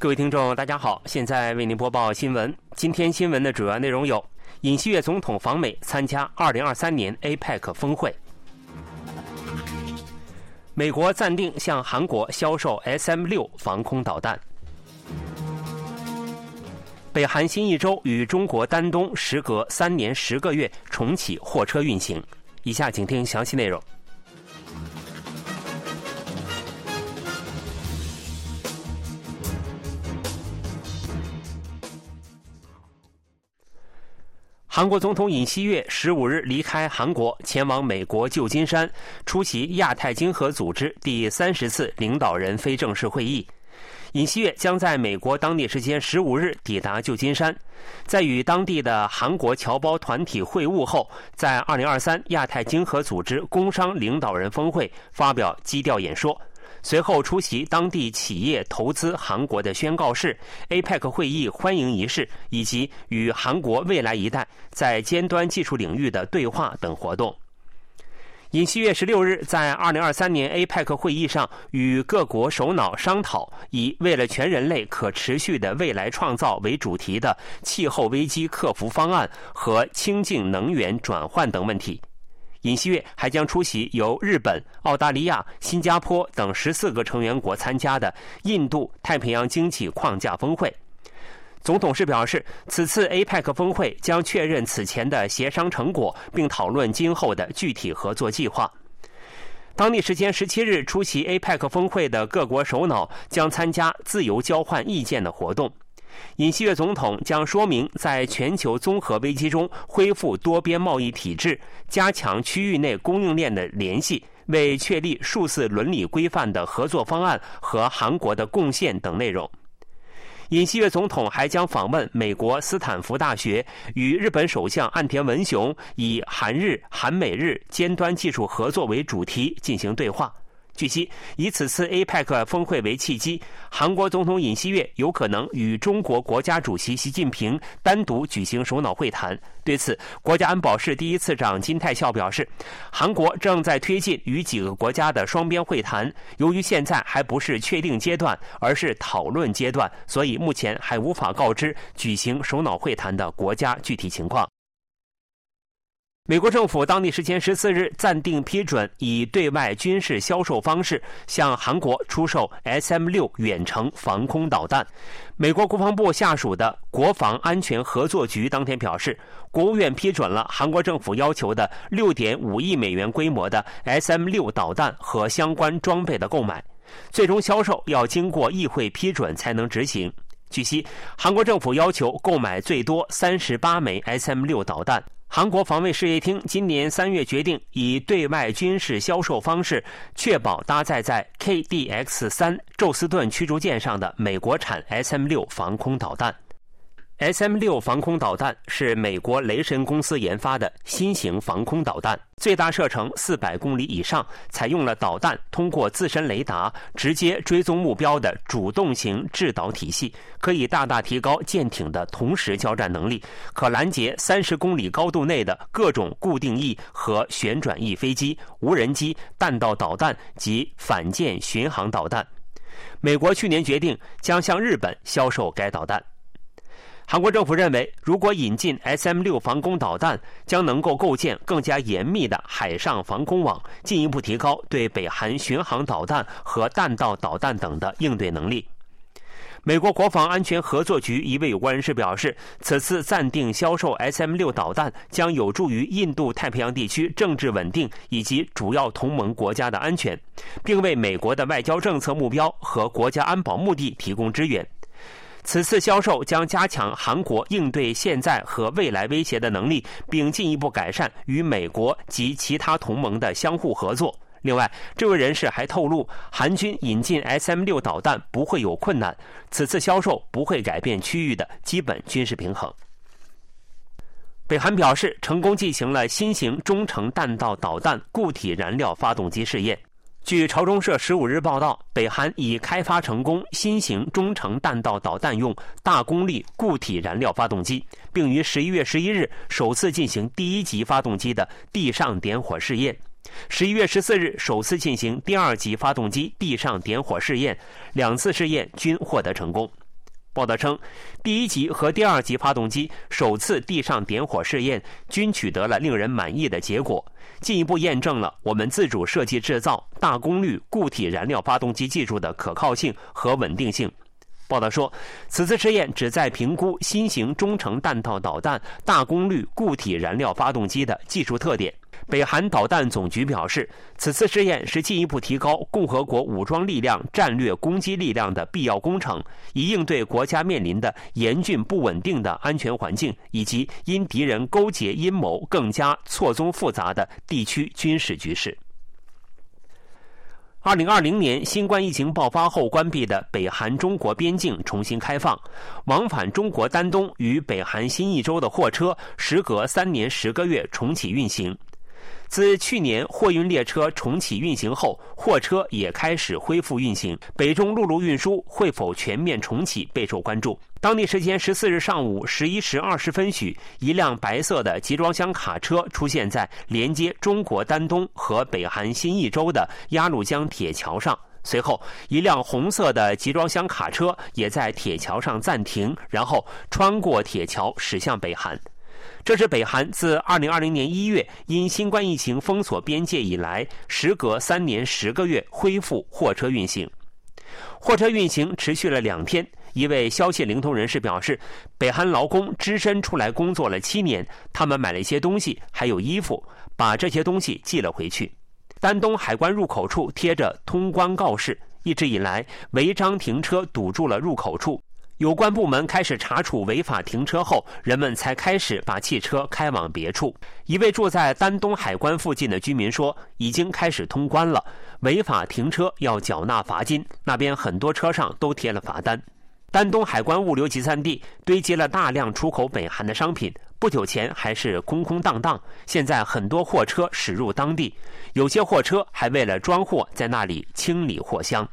各位听众，大家好，现在为您播报新闻。今天新闻的主要内容有：尹锡悦总统访美参加2023年 APEC 峰会；美国暂定向韩国销售 SM-6 防空导弹；北韩新一周与中国丹东时隔三年十个月重启货车运行。以下请听详细内容。韩国总统尹锡悦十五日离开韩国，前往美国旧金山出席亚太经合组织第三十次领导人非正式会议。尹锡悦将在美国当地时间十五日抵达旧金山，在与当地的韩国侨胞团体会晤后，在二零二三亚太经合组织工商领导人峰会发表基调演说。随后出席当地企业投资韩国的宣告式、APEC 会议欢迎仪式，以及与韩国未来一代在尖端技术领域的对话等活动。尹锡悦十六日在二零二三年 APEC 会议上与各国首脑商讨，以“为了全人类可持续的未来创造”为主题的气候危机克服方案和清净能源转换等问题。尹锡悦还将出席由日本、澳大利亚、新加坡等十四个成员国参加的印度太平洋经济框架峰会。总统室表示，此次 APEC 峰会将确认此前的协商成果，并讨论今后的具体合作计划。当地时间十七日出席 APEC 峰会的各国首脑将参加自由交换意见的活动。尹锡悦总统将说明，在全球综合危机中恢复多边贸易体制、加强区域内供应链的联系、为确立数字伦理规范的合作方案和韩国的贡献等内容。尹锡悦总统还将访问美国斯坦福大学，与日本首相岸田文雄以韩日、韩美日尖端技术合作为主题进行对话。据悉，以此次 APEC 峰会为契机，韩国总统尹锡悦有可能与中国国家主席习近平单独举行首脑会谈。对此，国家安保室第一次长金泰孝表示，韩国正在推进与几个国家的双边会谈，由于现在还不是确定阶段，而是讨论阶段，所以目前还无法告知举行首脑会谈的国家具体情况。美国政府当地时间十四日暂定批准以对外军事销售方式向韩国出售 SM-6 远程防空导弹。美国国防部下属的国防安全合作局当天表示，国务院批准了韩国政府要求的六点五亿美元规模的 SM-6 导弹和相关装备的购买，最终销售要经过议会批准才能执行。据悉，韩国政府要求购买最多三十八枚 SM-6 导弹。韩国防卫事业厅今年三月决定，以对外军事销售方式，确保搭载在 KDX 三宙斯盾驱逐舰上的美国产 SM 六防空导弹。SM 六防空导弹是美国雷神公司研发的新型防空导弹，最大射程四百公里以上，采用了导弹通过自身雷达直接追踪目标的主动型制导体系，可以大大提高舰艇的同时交战能力，可拦截三十公里高度内的各种固定翼和旋转翼飞机、无人机、弹道导弹及反舰巡航导弹。美国去年决定将向日本销售该导弹。韩国政府认为，如果引进 SM-6 防空导弹，将能够构建更加严密的海上防空网，进一步提高对北韩巡航导弹和弹道导弹等的应对能力。美国国防安全合作局一位有关人士表示，此次暂定销售 SM-6 导弹将有助于印度太平洋地区政治稳定以及主要同盟国家的安全，并为美国的外交政策目标和国家安保目的提供支援。此次销售将加强韩国应对现在和未来威胁的能力，并进一步改善与美国及其他同盟的相互合作。另外，这位人士还透露，韩军引进 SM-6 导弹不会有困难，此次销售不会改变区域的基本军事平衡。北韩表示，成功进行了新型中程弹道导弹固体燃料发动机试验。据朝中社十五日报道，北韩已开发成功新型中程弹道导弹用大功率固体燃料发动机，并于十一月十一日首次进行第一级发动机的地上点火试验，十一月十四日首次进行第二级发动机地上点火试验，两次试验均获得成功。报道称，第一级和第二级发动机首次地上点火试验均取得了令人满意的结果，进一步验证了我们自主设计制造大功率固体燃料发动机技术的可靠性和稳定性。报道说，此次试验旨在评估新型中程弹道导弹大功率固体燃料发动机的技术特点。北韩导弹总局表示，此次试验是进一步提高共和国武装力量战略攻击力量的必要工程，以应对国家面临的严峻不稳定的安全环境，以及因敌人勾结阴谋更加错综复杂的地区军事局势。二零二零年新冠疫情爆发后关闭的北韩中国边境重新开放，往返中国丹东与北韩新义州的货车时隔三年十个月重启运行。自去年货运列车重启运行后，货车也开始恢复运行。北中陆路运输会否全面重启备受关注。当地时间十四日上午十一时二十分许，一辆白色的集装箱卡车出现在连接中国丹东和北韩新义州的鸭绿江铁桥上。随后，一辆红色的集装箱卡车也在铁桥上暂停，然后穿过铁桥驶向北韩。这是北韩自2020年1月因新冠疫情封锁边界以来，时隔三年十个月恢复货车运行。货车运行持续了两天。一位消息灵通人士表示，北韩劳工只身出来工作了七年，他们买了一些东西，还有衣服，把这些东西寄了回去。丹东海关入口处贴着通关告示，一直以来违章停车堵住了入口处。有关部门开始查处违法停车后，人们才开始把汽车开往别处。一位住在丹东海关附近的居民说：“已经开始通关了，违法停车要缴纳罚金，那边很多车上都贴了罚单。”丹东海关物流集散地堆积了大量出口北韩的商品，不久前还是空空荡荡，现在很多货车驶入当地，有些货车还为了装货在那里清理货箱。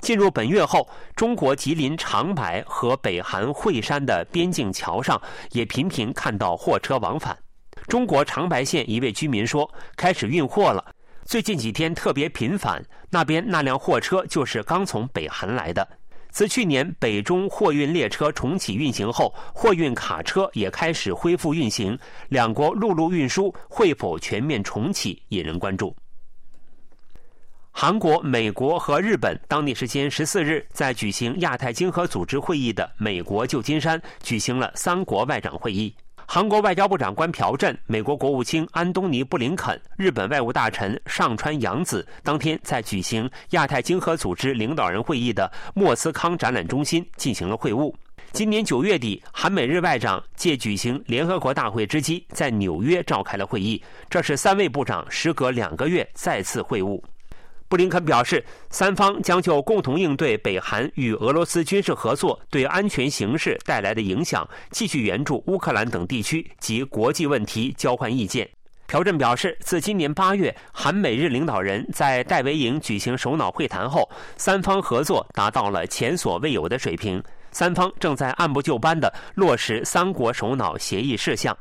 进入本月后，中国吉林长白和北韩惠山的边境桥上也频频看到货车往返。中国长白县一位居民说：“开始运货了，最近几天特别频繁。那边那辆货车就是刚从北韩来的。自去年北中货运列车重启运行后，货运卡车也开始恢复运行。两国陆路运输会否全面重启，引人关注。”韩国、美国和日本当地时间十四日在举行亚太经合组织会议的美国旧金山举行了三国外长会议。韩国外交部长官朴振、美国国务卿安东尼·布林肯、日本外务大臣上川洋子当天在举行亚太经合组织领导人会议的莫斯康展览中心进行了会晤。今年九月底，韩美日外长借举行联合国大会之机，在纽约召开了会议。这是三位部长时隔两个月再次会晤。布林肯表示，三方将就共同应对北韩与俄罗斯军事合作对安全形势带来的影响，继续援助乌克兰等地区及国际问题交换意见。朴振表示，自今年八月韩美日领导人在戴维营举行首脑会谈后，三方合作达到了前所未有的水平。三方正在按部就班地落实三国首脑协议事项。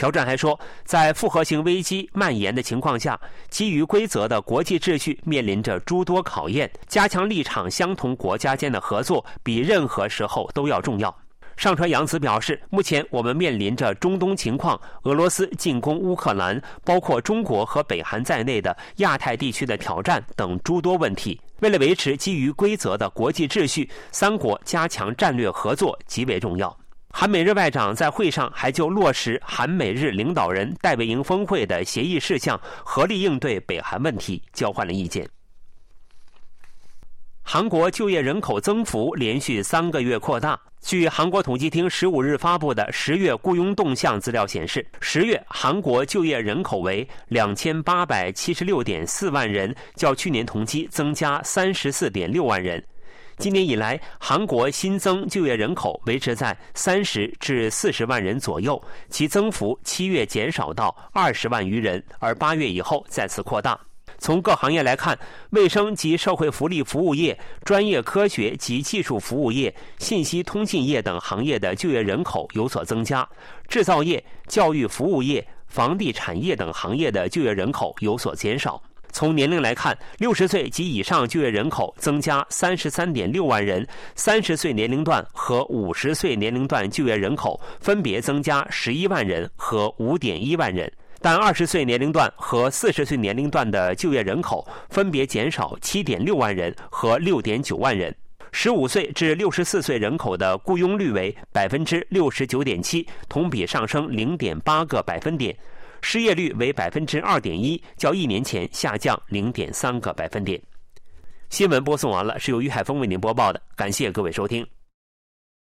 朴振还说，在复合型危机蔓延的情况下，基于规则的国际秩序面临着诸多考验，加强立场相同国家间的合作比任何时候都要重要。上川洋子表示，目前我们面临着中东情况、俄罗斯进攻乌克兰、包括中国和北韩在内的亚太地区的挑战等诸多问题。为了维持基于规则的国际秩序，三国加强战略合作极为重要。韩美日外长在会上还就落实韩美日领导人戴维营峰会的协议事项，合力应对北韩问题交换了意见。韩国就业人口增幅连续三个月扩大。据韩国统计厅十五日发布的十月雇佣动向资料显示，十月韩国就业人口为两千八百七十六点四万人，较去年同期增加三十四点六万人。今年以来，韩国新增就业人口维持在三十至四十万人左右，其增幅七月减少到二十万余人，而八月以后再次扩大。从各行业来看，卫生及社会福利服务业、专业科学及技术服务业、信息通信业等行业的就业人口有所增加；制造业、教育服务业、房地产业等行业的就业人口有所减少。从年龄来看，六十岁及以上就业人口增加三十三点六万人，三十岁年龄段和五十岁年龄段就业人口分别增加十一万人和五点一万人，但二十岁年龄段和四十岁年龄段的就业人口分别减少七点六万人和六点九万人。十五岁至六十四岁人口的雇佣率为百分之六十九点七，同比上升零点八个百分点。失业率为百分之二点一，较一年前下降零点三个百分点。新闻播送完了，是由于海峰为您播报的，感谢各位收听。